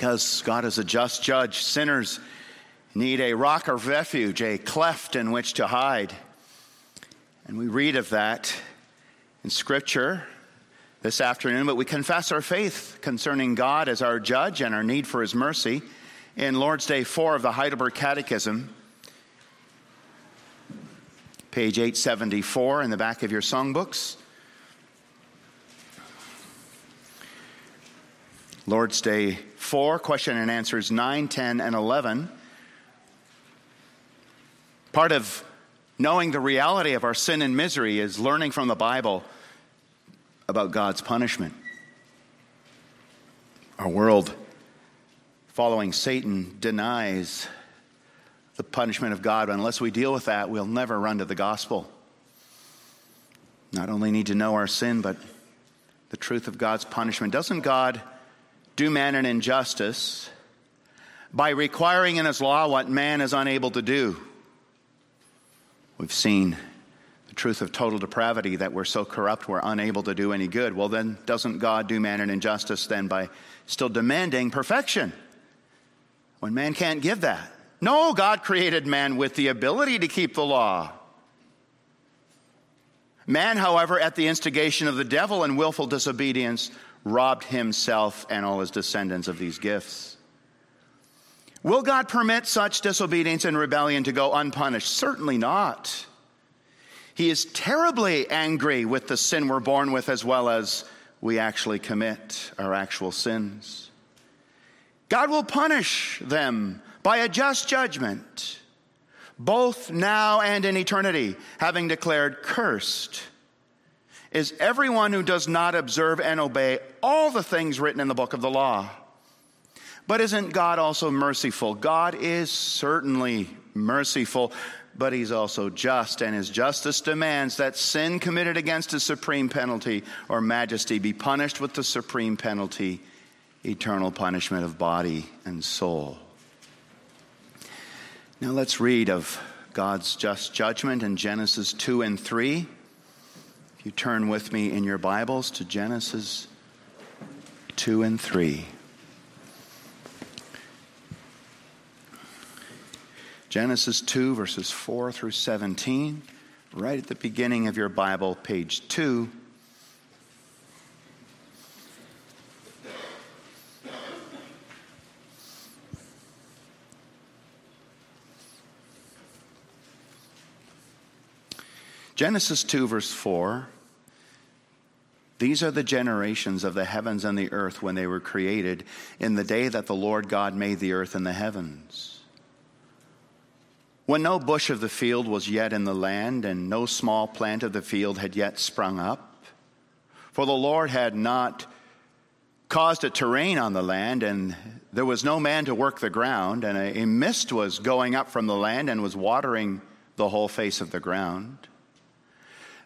Because God is a just judge, sinners need a rock of refuge, a cleft in which to hide. And we read of that in Scripture this afternoon, but we confess our faith concerning God as our judge and our need for His mercy in Lord's Day 4 of the Heidelberg Catechism, page 874 in the back of your songbooks. Lord's Day 4, question and answers 9, 10, and 11. Part of knowing the reality of our sin and misery is learning from the Bible about God's punishment. Our world, following Satan, denies the punishment of God. Unless we deal with that, we'll never run to the gospel. Not only need to know our sin, but the truth of God's punishment. Doesn't God do man an injustice by requiring in his law what man is unable to do? We've seen the truth of total depravity that we're so corrupt we're unable to do any good. Well, then, doesn't God do man an injustice then by still demanding perfection when man can't give that? No, God created man with the ability to keep the law. Man, however, at the instigation of the devil and willful disobedience, robbed himself and all his descendants of these gifts. Will God permit such disobedience and rebellion to go unpunished? Certainly not. He is terribly angry with the sin we're born with as well as we actually commit our actual sins. God will punish them by a just judgment, both now and in eternity, having declared, Cursed is everyone who does not observe and obey all the things written in the book of the law. But isn't God also merciful? God is certainly merciful, but He's also just, and His justice demands that sin committed against His supreme penalty or majesty be punished with the supreme penalty, eternal punishment of body and soul. Now let's read of God's just judgment in Genesis 2 and 3. If you turn with me in your Bibles to Genesis 2 and 3. Genesis 2, verses 4 through 17, right at the beginning of your Bible, page 2. Genesis 2, verse 4. These are the generations of the heavens and the earth when they were created, in the day that the Lord God made the earth and the heavens. When no bush of the field was yet in the land, and no small plant of the field had yet sprung up, for the Lord had not caused it to rain on the land, and there was no man to work the ground, and a, a mist was going up from the land and was watering the whole face of the ground.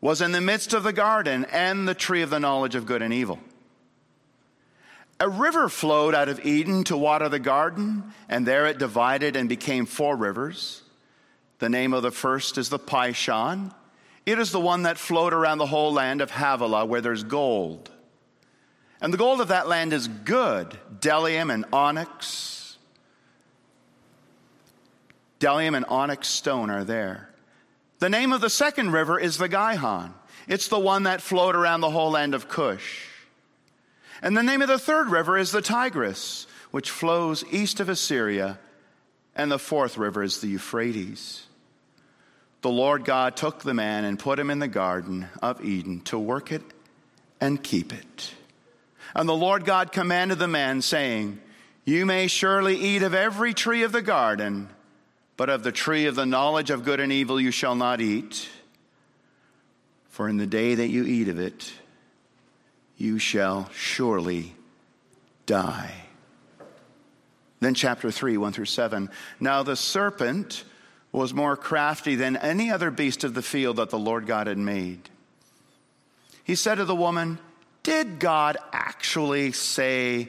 was in the midst of the garden, and the tree of the knowledge of good and evil. A river flowed out of Eden to water the garden, and there it divided and became four rivers. The name of the first is the Pishon. It is the one that flowed around the whole land of Havilah where there's gold. And the gold of that land is good bdellium and onyx. Bdellium and onyx stone are there. The name of the second river is the Gihon. It's the one that flowed around the whole land of Cush. And the name of the third river is the Tigris, which flows east of Assyria. And the fourth river is the Euphrates the Lord God took the man and put him in the Garden of Eden to work it and keep it. And the Lord God commanded the man, saying, You may surely eat of every tree of the garden, but of the tree of the knowledge of good and evil you shall not eat. For in the day that you eat of it, you shall surely die. Then, chapter 3, 1 through 7. Now the serpent was more crafty than any other beast of the field that the Lord God had made. He said to the woman, Did God actually say,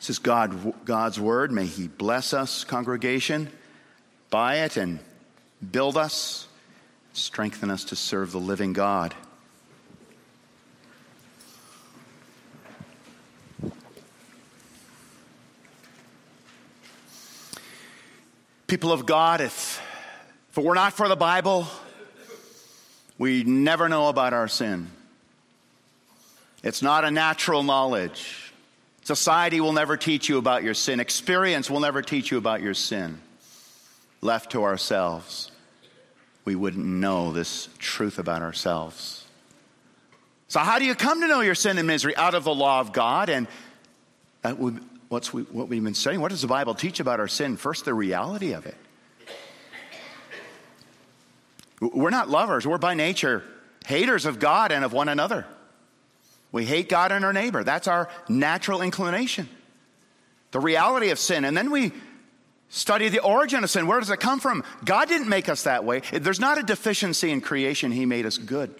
This is God, God's word. May He bless us, congregation, by it and build us, strengthen us to serve the living God. People of God, if, if it were not for the Bible, we never know about our sin. It's not a natural knowledge. Society will never teach you about your sin. Experience will never teach you about your sin. Left to ourselves, we wouldn't know this truth about ourselves. So, how do you come to know your sin and misery? Out of the law of God. And that would what's we, what we've been studying. What does the Bible teach about our sin? First, the reality of it. We're not lovers, we're by nature haters of God and of one another. We hate God and our neighbor. That's our natural inclination. The reality of sin. And then we study the origin of sin. Where does it come from? God didn't make us that way. There's not a deficiency in creation, He made us good.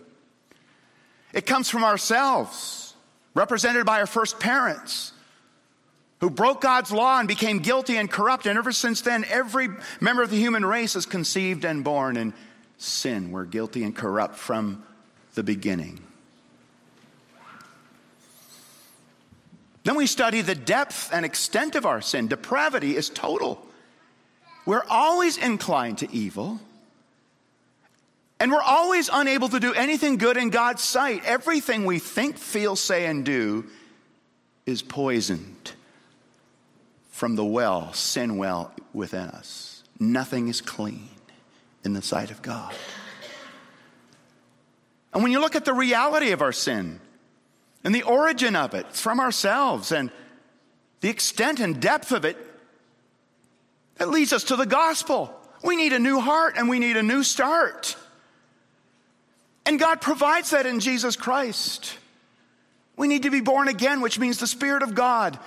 It comes from ourselves, represented by our first parents who broke God's law and became guilty and corrupt. And ever since then, every member of the human race is conceived and born in sin. We're guilty and corrupt from the beginning. Then we study the depth and extent of our sin. Depravity is total. We're always inclined to evil. And we're always unable to do anything good in God's sight. Everything we think, feel, say, and do is poisoned from the well, sin well within us. Nothing is clean in the sight of God. And when you look at the reality of our sin and the origin of it, it's from ourselves and the extent and depth of it, that leads us to the gospel. We need a new heart and we need a new start. And God provides that in Jesus Christ. We need to be born again, which means the Spirit of God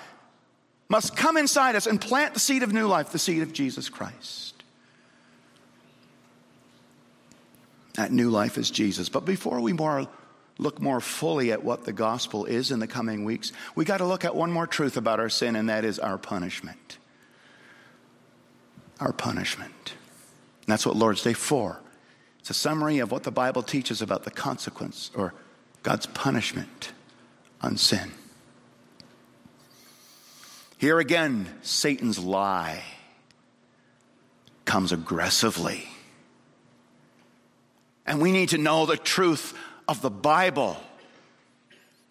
must come inside us and plant the seed of new life, the seed of Jesus Christ. That new life is Jesus. But before we more look more fully at what the gospel is in the coming weeks, we got to look at one more truth about our sin, and that is our punishment. Our punishment. And that's what Lord's Day 4. It's a summary of what the Bible teaches about the consequence or God's punishment on sin. Here again, Satan's lie comes aggressively. And we need to know the truth of the Bible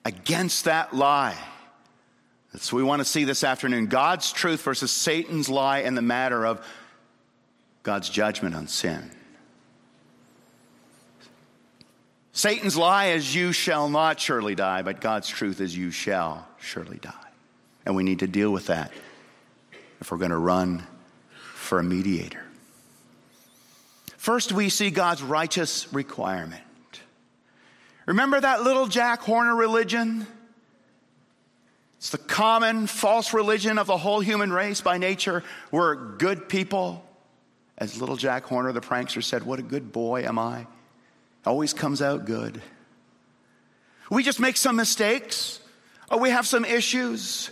against that lie. That's what we want to see this afternoon God's truth versus Satan's lie in the matter of God's judgment on sin. Satan's lie is, You shall not surely die, but God's truth is, You shall surely die. And we need to deal with that if we're going to run for a mediator. First, we see God's righteous requirement. Remember that little Jack Horner religion? It's the common false religion of the whole human race. By nature, we're good people. As little Jack Horner, the prankster, said, What a good boy am I. Always comes out good. We just make some mistakes, or we have some issues.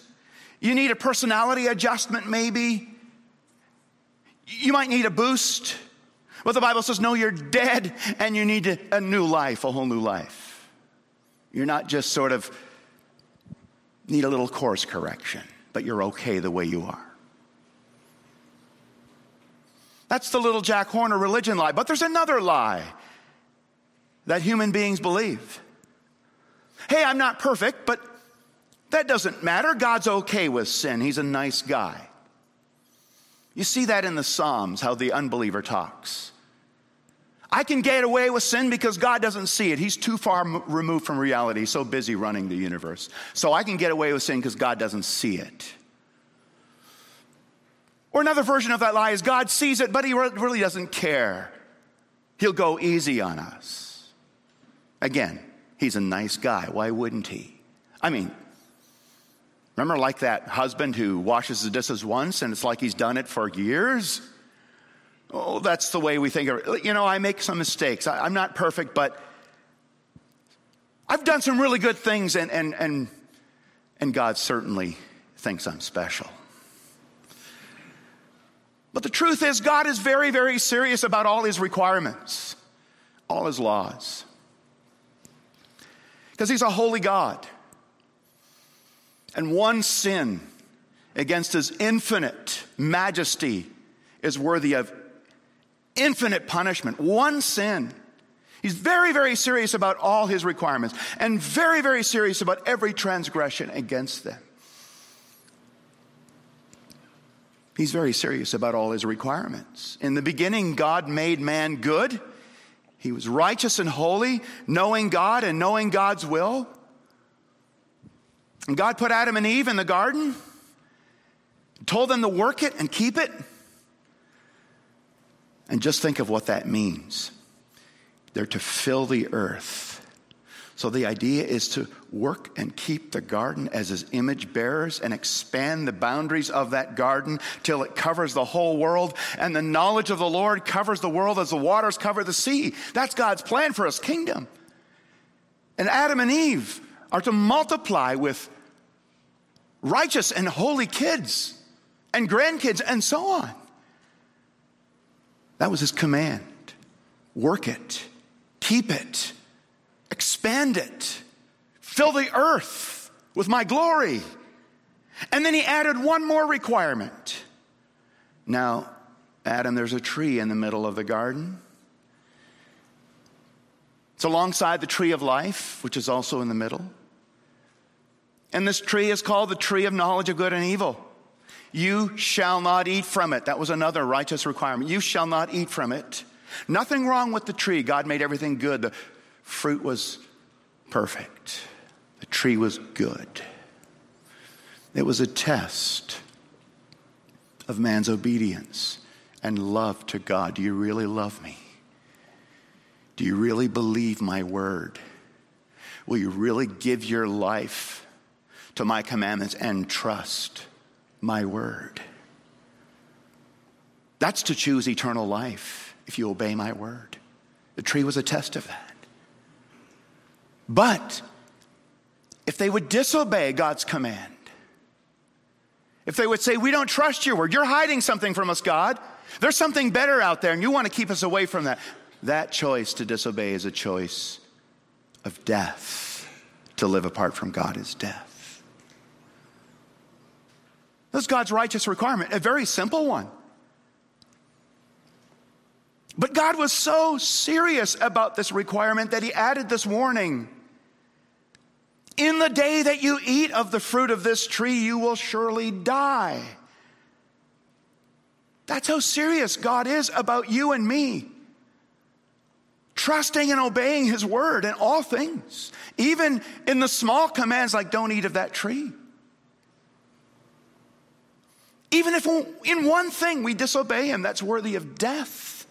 You need a personality adjustment, maybe. You might need a boost. But the Bible says, no, you're dead and you need a new life, a whole new life. You're not just sort of need a little course correction, but you're okay the way you are. That's the little Jack Horner religion lie. But there's another lie that human beings believe. Hey, I'm not perfect, but that doesn't matter. God's okay with sin. He's a nice guy. You see that in the Psalms, how the unbeliever talks. I can get away with sin because God doesn't see it. He's too far removed from reality, He's so busy running the universe. So I can get away with sin because God doesn't see it. Or another version of that lie is God sees it, but he really doesn't care. He'll go easy on us. Again, he's a nice guy. Why wouldn't he? I mean, remember like that husband who washes the dishes once and it's like he's done it for years? Oh, that's the way we think of it. You know, I make some mistakes. I, am not perfect, but I've done some really good things, and, and, and, and God certainly thinks I'm special. But the truth is, God is very, very serious about all his requirements, all his laws. Because he's a holy God. And one sin against his infinite majesty is worthy of infinite punishment. One sin. He's very, very serious about all his requirements and very, very serious about every transgression against them. He's very serious about all his requirements. In the beginning, God made man good. He was righteous and holy, knowing God and knowing God's will. And God put Adam and Eve in the garden, told them to work it and keep it. And just think of what that means. They're to fill the earth. So the idea is to work and keep the garden as his image bearers and expand the boundaries of that garden till it covers the whole world. And the knowledge of the Lord covers the world as the waters cover the sea. That's God's plan for his kingdom. And Adam and Eve are to multiply with righteous and holy kids and grandkids and so on. That was his command. Work it, keep it, expand it, fill the earth with my glory. And then he added one more requirement. Now, Adam, there's a tree in the middle of the garden. It's alongside the tree of life, which is also in the middle. And this tree is called the tree of knowledge of good and evil. You shall not eat from it. That was another righteous requirement. You shall not eat from it. Nothing wrong with the tree. God made everything good. The fruit was perfect, the tree was good. It was a test of man's obedience and love to God. Do you really love me? Do you really believe my word? Will you really give your life to my commandments and trust? My word. That's to choose eternal life if you obey my word. The tree was a test of that. But if they would disobey God's command, if they would say, We don't trust your word, you're hiding something from us, God. There's something better out there, and you want to keep us away from that. That choice to disobey is a choice of death. To live apart from God is death. That's God's righteous requirement, a very simple one. But God was so serious about this requirement that He added this warning. In the day that you eat of the fruit of this tree, you will surely die. That's how serious God is about you and me. Trusting and obeying His word in all things, even in the small commands like don't eat of that tree. Even if in one thing we disobey him, that's worthy of death.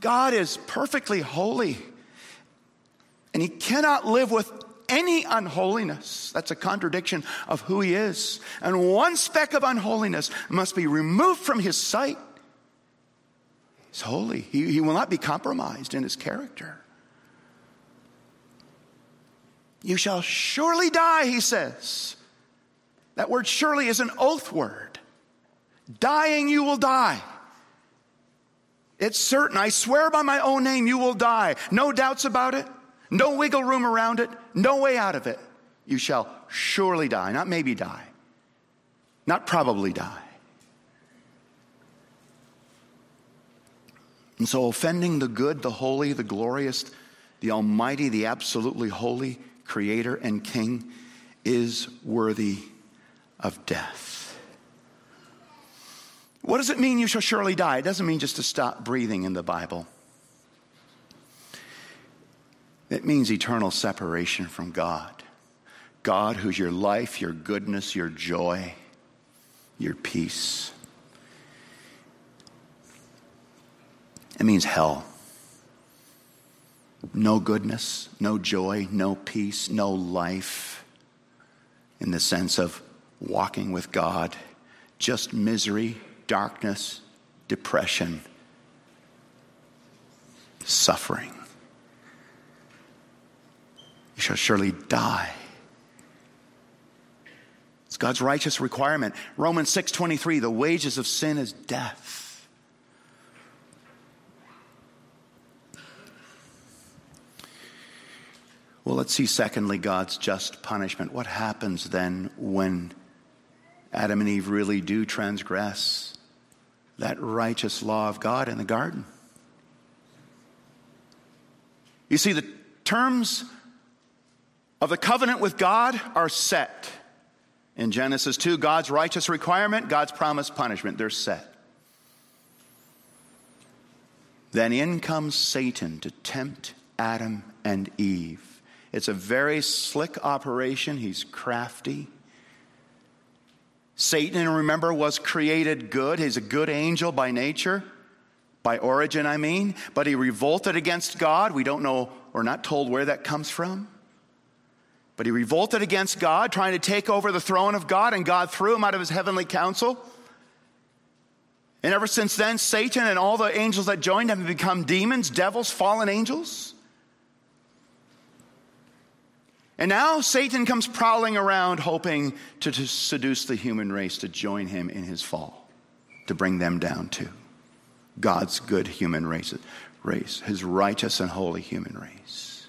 God is perfectly holy, and he cannot live with any unholiness. That's a contradiction of who he is. And one speck of unholiness must be removed from his sight. He's holy, he, he will not be compromised in his character. You shall surely die, he says. That word surely is an oath word. Dying, you will die. It's certain. I swear by my own name, you will die. No doubts about it. No wiggle room around it. No way out of it. You shall surely die. Not maybe die. Not probably die. And so, offending the good, the holy, the glorious, the almighty, the absolutely holy creator and king is worthy of death. What does it mean you shall surely die? It doesn't mean just to stop breathing in the Bible. It means eternal separation from God. God, who's your life, your goodness, your joy, your peace. It means hell. No goodness, no joy, no peace, no life in the sense of walking with God, just misery, darkness, depression, suffering. You shall surely die. It's God's righteous requirement. Romans 6:23, the wages of sin is death. Well, let's see, secondly, God's just punishment. What happens then when Adam and Eve really do transgress that righteous law of God in the garden? You see, the terms of the covenant with God are set. In Genesis 2, God's righteous requirement, God's promised punishment, they're set. Then in comes Satan to tempt Adam and Eve. It's a very slick operation. He's crafty. Satan, remember, was created good. He's a good angel by nature, by origin, I mean. But he revolted against God. We don't know, we're not told where that comes from. But he revolted against God, trying to take over the throne of God, and God threw him out of his heavenly council. And ever since then, Satan and all the angels that joined him have become demons, devils, fallen angels. And now Satan comes prowling around hoping to, to, seduce the human race to join him in his fall, to bring them down to God's good human race, race his righteous and holy human race.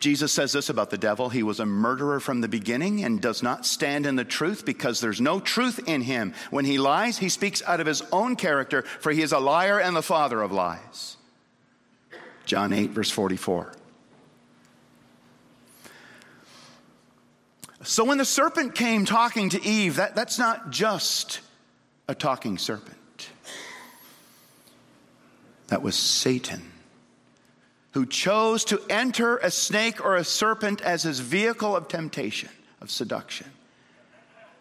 Jesus says this about the devil he was a murderer from the beginning and does not stand in the truth because there's no truth in him. When he lies, he speaks out of his own character, for he is a liar and the father of lies. John 8, verse 44. So when the serpent came talking to Eve, that, that's not just a talking serpent. That was Satan, who chose to enter a snake or a serpent as his vehicle of temptation, of seduction.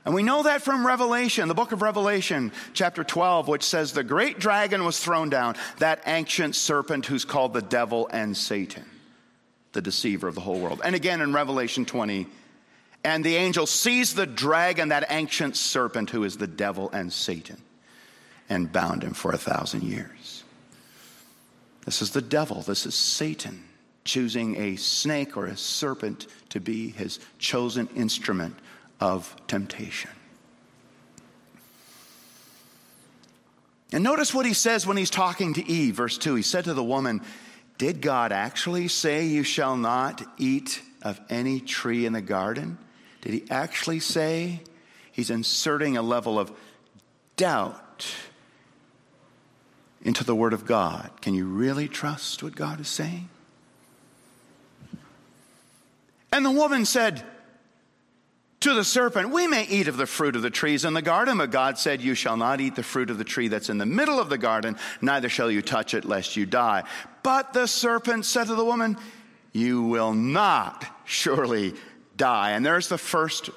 And we know that from Revelation, the book of Revelation, chapter 12, which says the great dragon was thrown down, that ancient serpent who's called the devil and Satan, the deceiver of the whole world. And again in Revelation 20, and the angel seized the dragon, that ancient serpent who is the devil and Satan, and bound him for a thousand years. This is the devil. This is Satan choosing a snake or a serpent to be his chosen instrument of temptation. And notice what he says when he's talking to Eve, verse 2. He said to the woman, Did God actually say you shall not eat of any tree in the garden? Did he actually say? He's inserting a level of doubt into the Word of God. Can you really trust what God is saying? And the woman said to the serpent, We may eat of the fruit of the trees in the garden, but God said, You shall not eat the fruit of the tree that's in the middle of the garden, neither shall you touch it, lest you die. But the serpent said to the woman, You will not surely die. And there's the first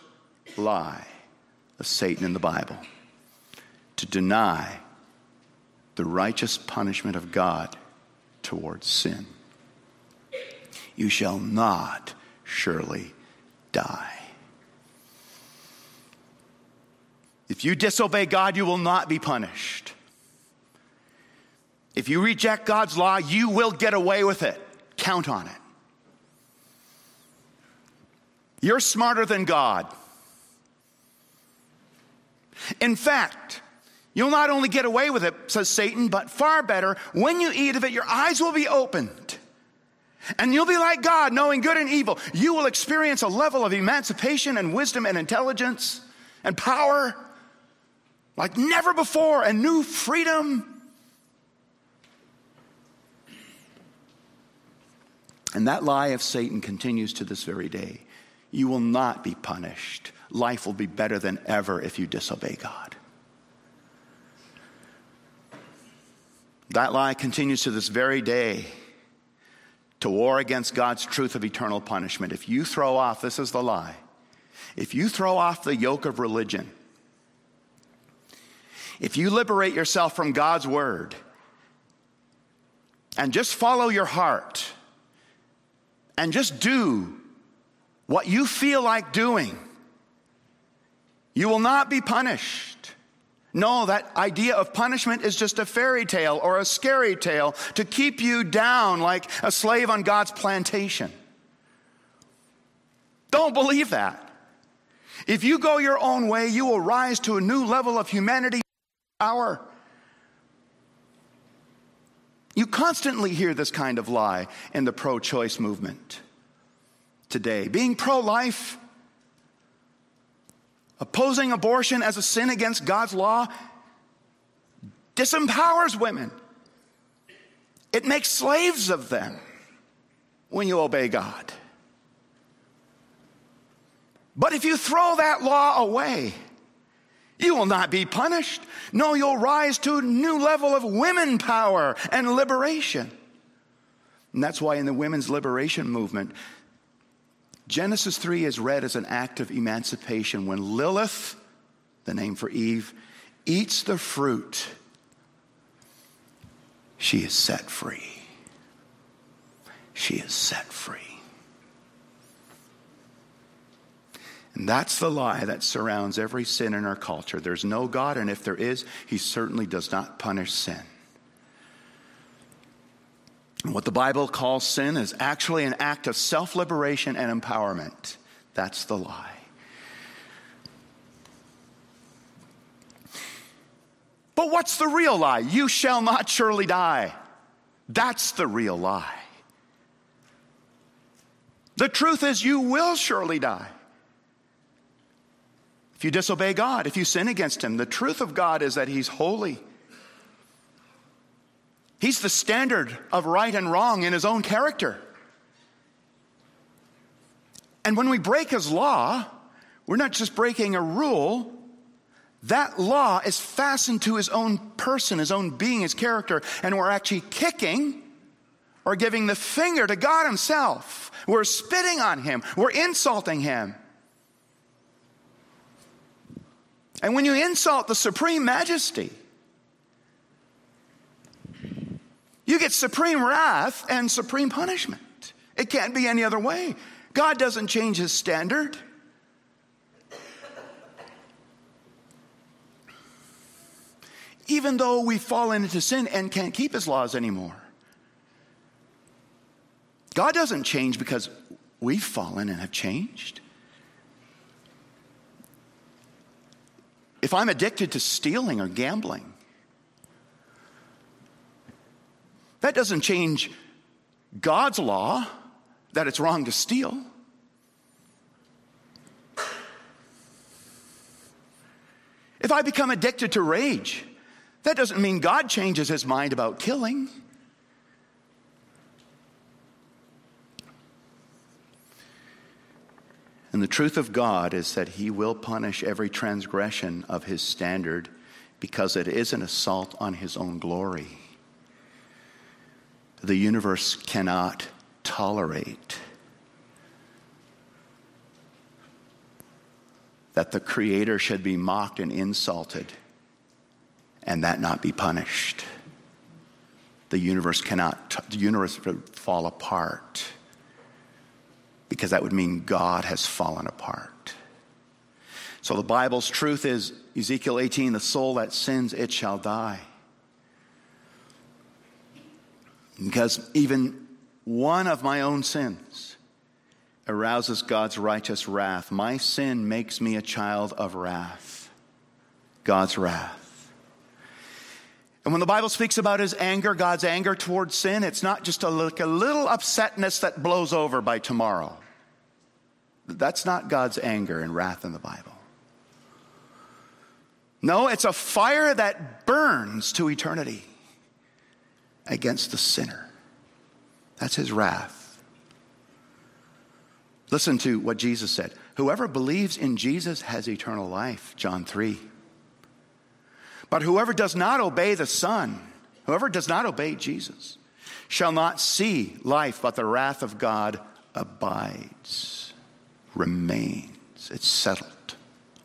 lie of Satan in the Bible to deny the righteous punishment of God towards sin. You shall not surely die. If you disobey God, you will not be punished. If you reject God's law, you will get away with it. Count on it. You're smarter than God. In fact, You'll not only get away with it, says Satan, but far better, when you eat of it, your eyes will be opened. And you'll be like God, knowing good and evil. You will experience a level of emancipation and wisdom and intelligence and power like never before, and new freedom. And that lie of Satan continues to this very day. You will not be punished. Life will be better than ever if you disobey God. That lie continues to this very day to war against God's truth of eternal punishment. If you throw off, this is the lie, if you throw off the yoke of religion, if you liberate yourself from God's word and just follow your heart and just do what you feel like doing, you will not be punished. No, that idea of punishment is just a fairy tale or a scary tale to keep you down like a slave on God's plantation. Don't believe that. If you go your own way, you will rise to a new level of humanity power. You constantly hear this kind of lie in the pro choice movement today. Being pro life Opposing abortion as a sin against God's law disempowers women. It makes slaves of them when you obey God. But if you throw that law away, you will not be punished. No, you'll rise to a new level of women power and liberation. And that's why in the women's liberation movement, Genesis 3 is read as an act of emancipation when Lilith, the name for Eve, eats the fruit. She is set free. She is set free. And that's the lie that surrounds every sin in our culture. There's no God, and if there is, He certainly does not punish sin. What the Bible calls sin is actually an act of self liberation and empowerment. That's the lie. But what's the real lie? You shall not surely die. That's the real lie. The truth is, you will surely die. If you disobey God, if you sin against Him, the truth of God is that He's holy. He's the standard of right and wrong in his own character. And when we break his law, we're not just breaking a rule. That law is fastened to his own person, his own being, his character, and we're actually kicking or giving the finger to God himself. We're spitting on him, we're insulting him. And when you insult the supreme majesty, You get supreme wrath and supreme punishment. It can't be any other way. God doesn't change his standard. Even though we've fallen into sin and can't keep his laws anymore. God doesn't change because we've fallen and have changed. If I'm addicted to stealing or gambling, That doesn't change God's law that it's wrong to steal. If I become addicted to rage, that doesn't mean God changes his mind about killing. And the truth of God is that he will punish every transgression of his standard because it is an assault on his own glory the universe cannot tolerate. That the Creator should be mocked and insulted and that not be punished. The universe cannot, the universe would fall apart because that would mean God has fallen apart. So the Bible's truth is Ezekiel 18 the soul that sins, it shall die. Because even one of my own sins arouses God's righteous wrath. My sin makes me a child of wrath, God's wrath. And when the Bible speaks about his anger, God's anger towards sin, it's not just a, like a little upsetness that blows over by tomorrow. That's not God's anger and wrath in the Bible. No, it's a fire that burns to eternity against the sinner. That's his wrath. Listen to what Jesus said Whoever believes in Jesus has eternal life, John 3. But whoever does not obey the Son, whoever does not obey Jesus, shall not see life, but the wrath of God abides, remains. It's settled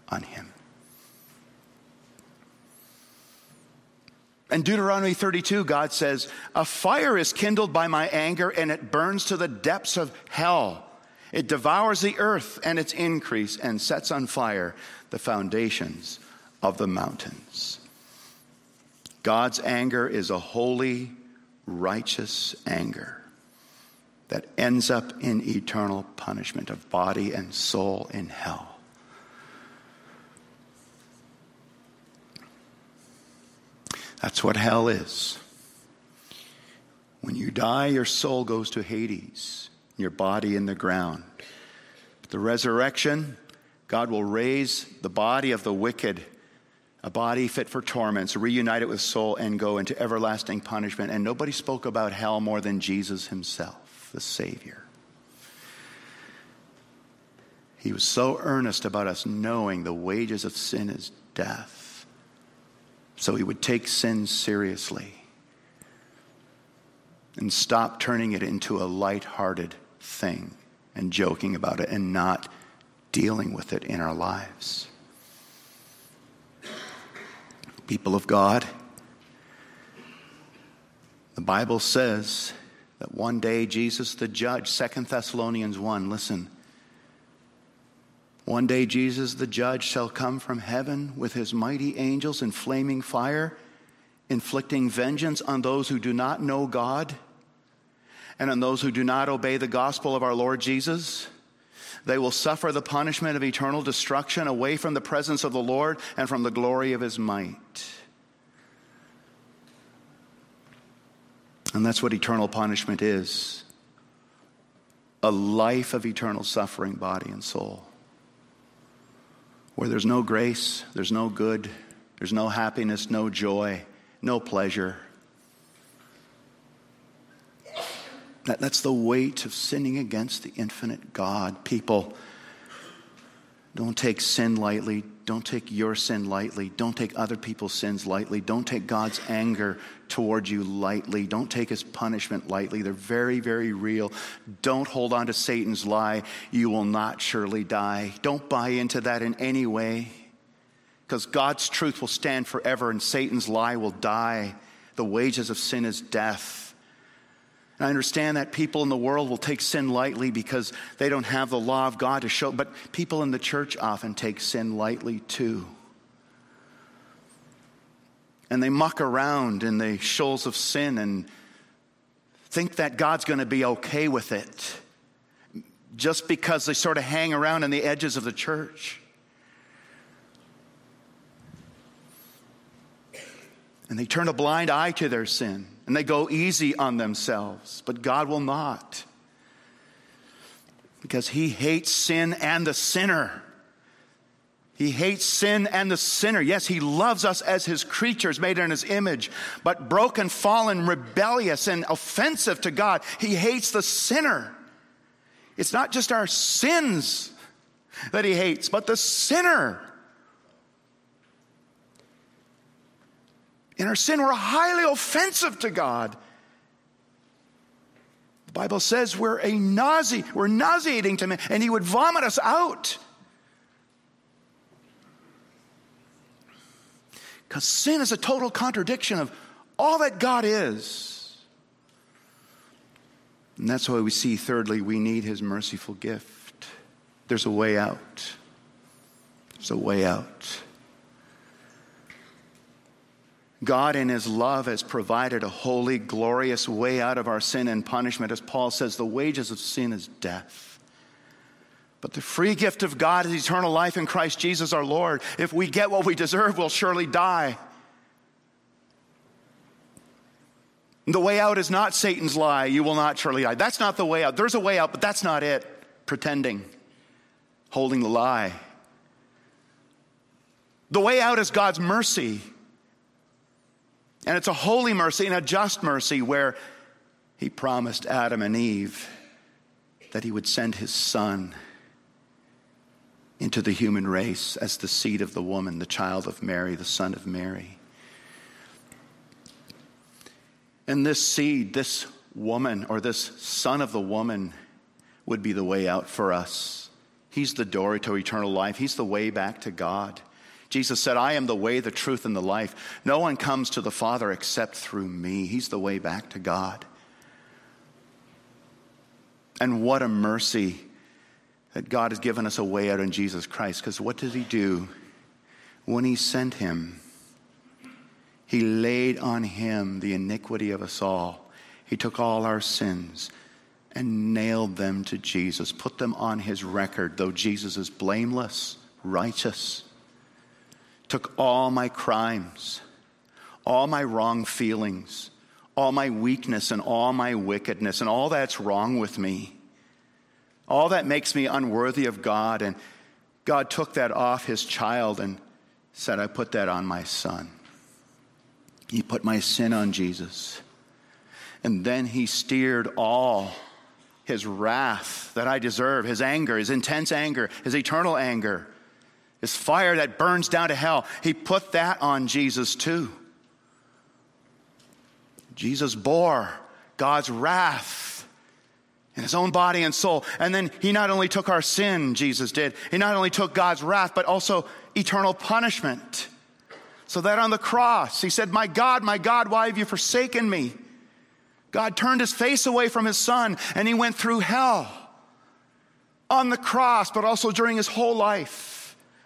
on him. In Deuteronomy 32, God says, A fire is kindled by my anger, and it burns to the depths of hell. It devours the earth and its increase, and sets on fire the foundations of the mountains. God's anger is a holy, righteous anger that ends up in eternal punishment of body and soul in hell. That's what hell is. When you die, your soul goes to Hades, your body in the ground. But the resurrection, God will raise the body of the wicked a body fit for torments, reunite it with soul, and go into everlasting punishment. And nobody spoke about hell more than Jesus himself, the Savior. He was so earnest about us knowing the wages of sin is death. So he would take sin seriously and stop turning it into a light-hearted thing and joking about it and not dealing with it in our lives people of God. The Bible says that one day Jesus the judge, Second Thessalonians 1, listen. One day Jesus the judge shall come from heaven with his mighty angels in flaming fire, inflicting vengeance on those who do not know God and on those who do not obey the gospel of our Lord Jesus. They will suffer the punishment of eternal destruction away from the presence of the Lord and from the glory of his might. And that's what eternal punishment is a life of eternal suffering, body and soul, where there's no grace, there's no good, there's no happiness, no joy, no pleasure. That, that's the weight of sinning against the infinite God. People, don't take sin lightly. Don't take your sin lightly. Don't take other people's sins lightly. Don't take God's anger towards you lightly. Don't take his punishment lightly. They're very, very real. Don't hold on to Satan's lie. You will not surely die. Don't buy into that in any way because God's truth will stand forever and Satan's lie will die. The wages of sin is death. I understand that people in the world will take sin lightly because they don't have the law of God to show, but people in the church often take sin lightly too. And they muck around in the shoals of sin and think that God's going to be okay with it just because they sort of hang around in the edges of the church. And they turn a blind eye to their sin and they go easy on themselves, but God will not. Because He hates sin and the sinner. He hates sin and the sinner. Yes, He loves us as His creatures made in His image, but broken, fallen, rebellious, and offensive to God. He hates the sinner. It's not just our sins that He hates, but the sinner. In our sin, we're highly offensive to God. The Bible says we're a nausea, we're nauseating to him, and he would vomit us out. Because sin is a total contradiction of all that God is. And that's why we see, thirdly, we need his merciful gift. There's a way out. There's a way out. God, in His love, has provided a holy, glorious way out of our sin and punishment. As Paul says, the wages of sin is death. But the free gift of God is eternal life in Christ Jesus our Lord. If we get what we deserve, we'll surely die. The way out is not Satan's lie, you will not surely die. That's not the way out. There's a way out, but that's not it. Pretending, holding the lie. The way out is God's mercy. And it's a holy mercy and a just mercy where He promised Adam and Eve that He would send His Son into the human race as the seed of the woman, the child of Mary, the son of Mary. And this seed, this woman, or this son of the woman, would be the way out for us. He's the door to eternal life, He's the way back to God. Jesus said, I am the way, the truth, and the life. No one comes to the Father except through me. He's the way back to God. And what a mercy that God has given us a way out in Jesus Christ. Because what did He do when He sent Him? He laid on Him the iniquity of us all. He took all our sins and nailed them to Jesus, put them on His record, though Jesus is blameless, righteous took all my crimes, all my wrong feelings, all my weakness, and all my wickedness, and all that's wrong with me, all that makes me unworthy of God. And God took that off his child and said, I put that on my son. He put my sin on Jesus. And then he steered all his wrath that I deserve, his anger, his intense anger, his eternal anger this fire that burns down to hell, he put that on Jesus too. Jesus bore God's wrath in his own body and soul. And then he not only took our sin, Jesus did, he not only took God's wrath, but also eternal punishment. So that on the cross, he said, My God, my God, why have you forsaken me? God turned his face away from his son and he went through hell on the cross, but also during his whole life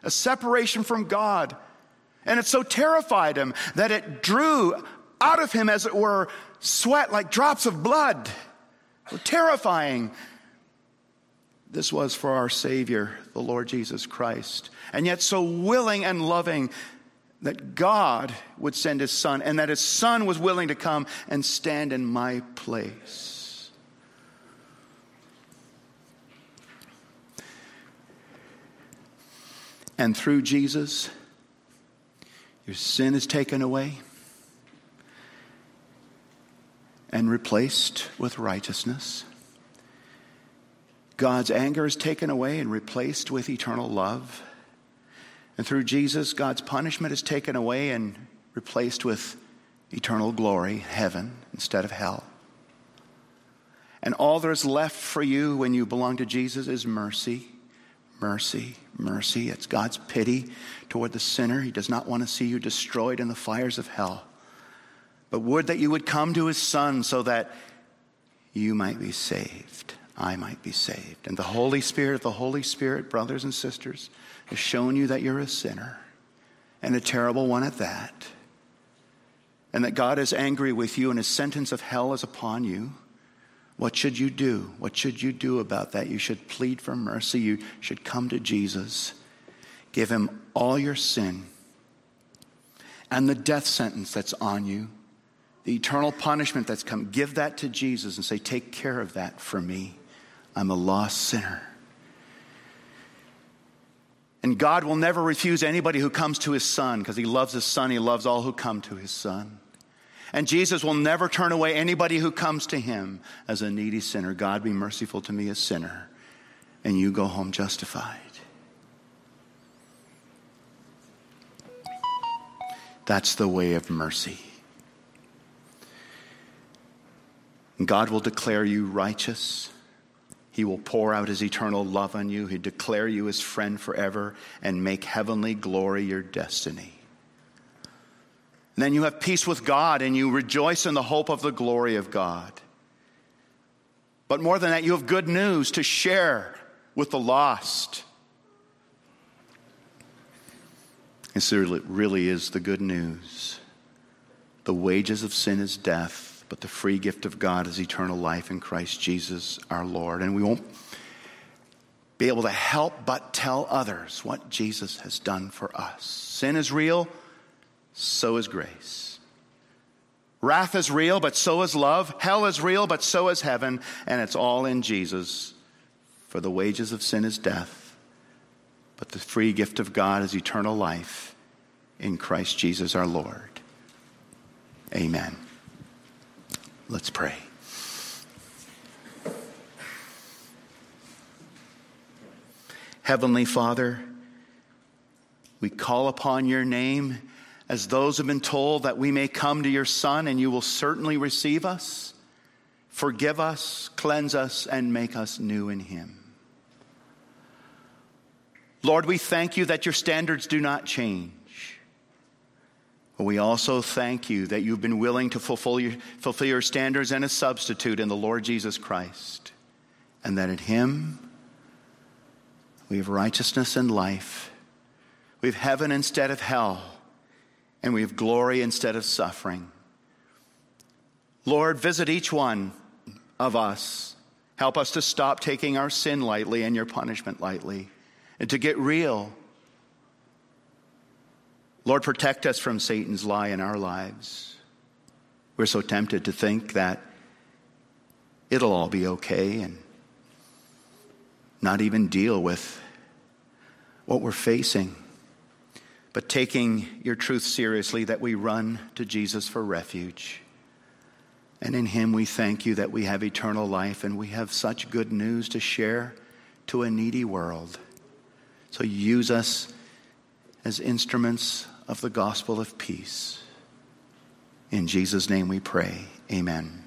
a separation from God. And it so terrified him that it drew out of him, as it were, sweat like drops of blood. So terrifying. This was for our Savior, the Lord Jesus Christ. And yet, so willing and loving that God would send His Son, and that His Son was willing to come and stand in my place. And through Jesus, your sin is taken away and replaced with righteousness. God's anger is taken away and replaced with eternal love. And through Jesus, God's punishment is taken away and replaced with eternal glory, heaven instead of hell. And all there is left for you when you belong to Jesus is mercy mercy, mercy. It's God's pity toward the sinner. He does not want to see you destroyed in the fires of hell. But would that you would come to his son so that you might be saved. I might be saved. And the Holy Spirit, the Holy Spirit, brothers and sisters, has shown you that you're a sinner and a terrible one at that. And that God is angry with you and his sentence of hell is upon you. What should you do? What should you do about that? You should plead for mercy. You should come to Jesus, give him all your sin and the death sentence that's on you, the eternal punishment that's come. Give that to Jesus and say, Take care of that for me. I'm a lost sinner. And God will never refuse anybody who comes to his son because he loves his son. He loves all who come to his son. And Jesus will never turn away anybody who comes to him as a needy sinner. God, be merciful to me, a sinner. And you go home justified. That's the way of mercy. God will declare you righteous. He will pour out his eternal love on you. He'll declare you his friend forever and make heavenly glory your destiny. And then you have peace with God and you rejoice in the hope of the glory of God. But more than that, you have good news to share with the lost. and This really is the good news. The wages of sin is death, but the free gift of God is eternal life in Christ Jesus our Lord. And we won't be able to help but tell others what Jesus has done for us. Sin is real so is grace. Wrath is real, but so is love. Hell is real, but so is heaven. And it's all in Jesus. For the wages of sin is death, but the free gift of God is eternal life in Christ Jesus our Lord. Amen. Let's pray. Heavenly Father, we call upon your name as those have been told that we may come to your Son and you will certainly receive us, forgive us, cleanse us, and make us new in him. Lord, we thank you that your standards do not change. But we also thank you that you've been willing to fulfill your, fulfill your standards and a substitute in the Lord Jesus Christ, and that in him we have righteousness and life. We have heaven instead of hell, and we have glory instead of suffering. Lord, visit each one of us. Help us to stop taking our sin lightly and your punishment lightly, and to get real. Lord, protect us from Satan's lie in our lives. We're so tempted to think that it'll all be okay and not even deal with what we're facing but taking your truth seriously, that we run to Jesus for refuge. And in Him we thank you that we have eternal life and we have such good news to share to a needy world. So use us as instruments of the gospel of peace. In Jesus' name we pray. Amen.